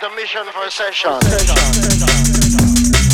intermission for session. session.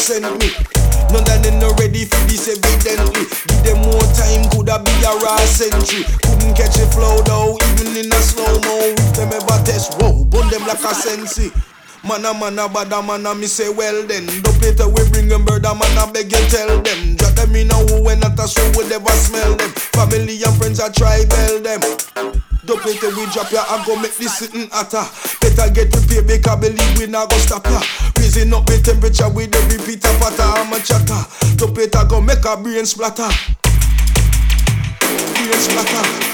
send me. None that they not ready for this evidently. Give them more time, could I be a raw century? Couldn't catch a flow though, even in a slow mo. If them ever test, whoa, burn them like a sensi. Man a man a bad a me say well then The later we bring them bird a man a beg you tell them Drop them in a who and not a show we never smell them Family and friends I try tell them The later we drop ya I go make this sitting hotter Better get prepared i believe we not go stop ya Raising up the temperature with every Peter Potter. I'm a chatter. To Peter go make a brain splatter. Brain splatter.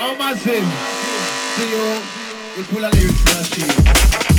Amazing. See you. A lyrics in a sheet.